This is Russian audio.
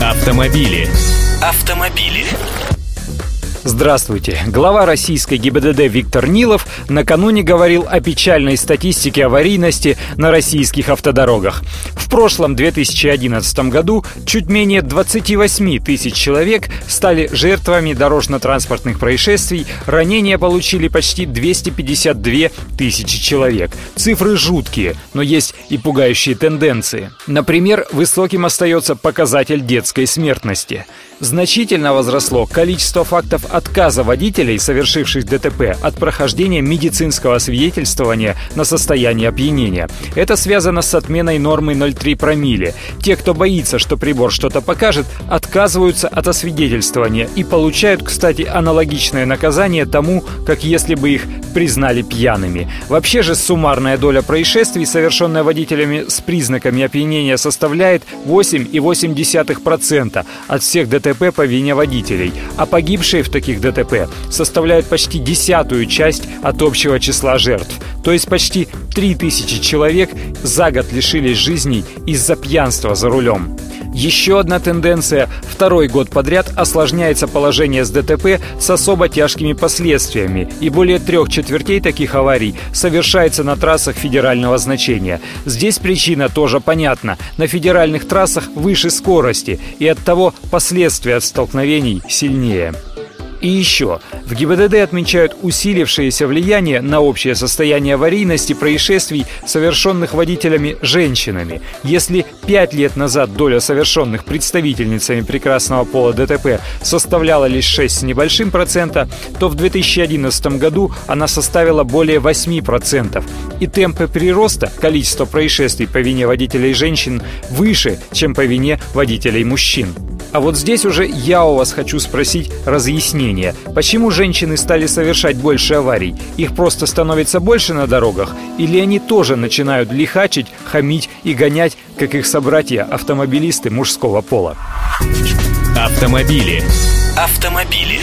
Автомобили. Автомобили. Здравствуйте. Глава российской ГИБДД Виктор Нилов накануне говорил о печальной статистике аварийности на российских автодорогах. В прошлом 2011 году чуть менее 28 тысяч человек стали жертвами дорожно-транспортных происшествий, ранения получили почти 252 тысячи человек. Цифры жуткие, но есть и пугающие тенденции. Например, высоким остается показатель детской смертности. Значительно возросло количество фактов отказа водителей, совершивших ДТП, от прохождения медицинского свидетельствования на состояние опьянения. Это связано с отменой нормы 0,3 промилле. Те, кто боится, что прибор что-то покажет, отказываются от освидетельствования и получают, кстати, аналогичное наказание тому, как если бы их признали пьяными. Вообще же суммарная доля происшествий, совершенная водителями с признаками опьянения, составляет 8,8% от всех ДТП по вине водителей, а погибшие в таких ДТП составляют почти десятую часть от общего числа жертв. То есть почти 3000 человек за год лишились жизней из-за пьянства за рулем. Еще одна тенденция. Второй год подряд осложняется положение с ДТП с особо тяжкими последствиями, и более трех четвертей таких аварий совершается на трассах федерального значения. Здесь причина тоже понятна. На федеральных трассах выше скорости, и от того последствия от столкновений сильнее. И еще, в ГИБДД отмечают усилившееся влияние на общее состояние аварийности происшествий, совершенных водителями женщинами. Если пять лет назад доля совершенных представительницами прекрасного пола ДТП составляла лишь 6 с небольшим процента, то в 2011 году она составила более 8 процентов. И темпы прироста количества происшествий по вине водителей женщин выше, чем по вине водителей мужчин. А вот здесь уже я у вас хочу спросить разъяснение. Почему женщины стали совершать больше аварий? Их просто становится больше на дорогах? Или они тоже начинают лихачить, хамить и гонять, как их собратья-автомобилисты мужского пола? Автомобили. Автомобили.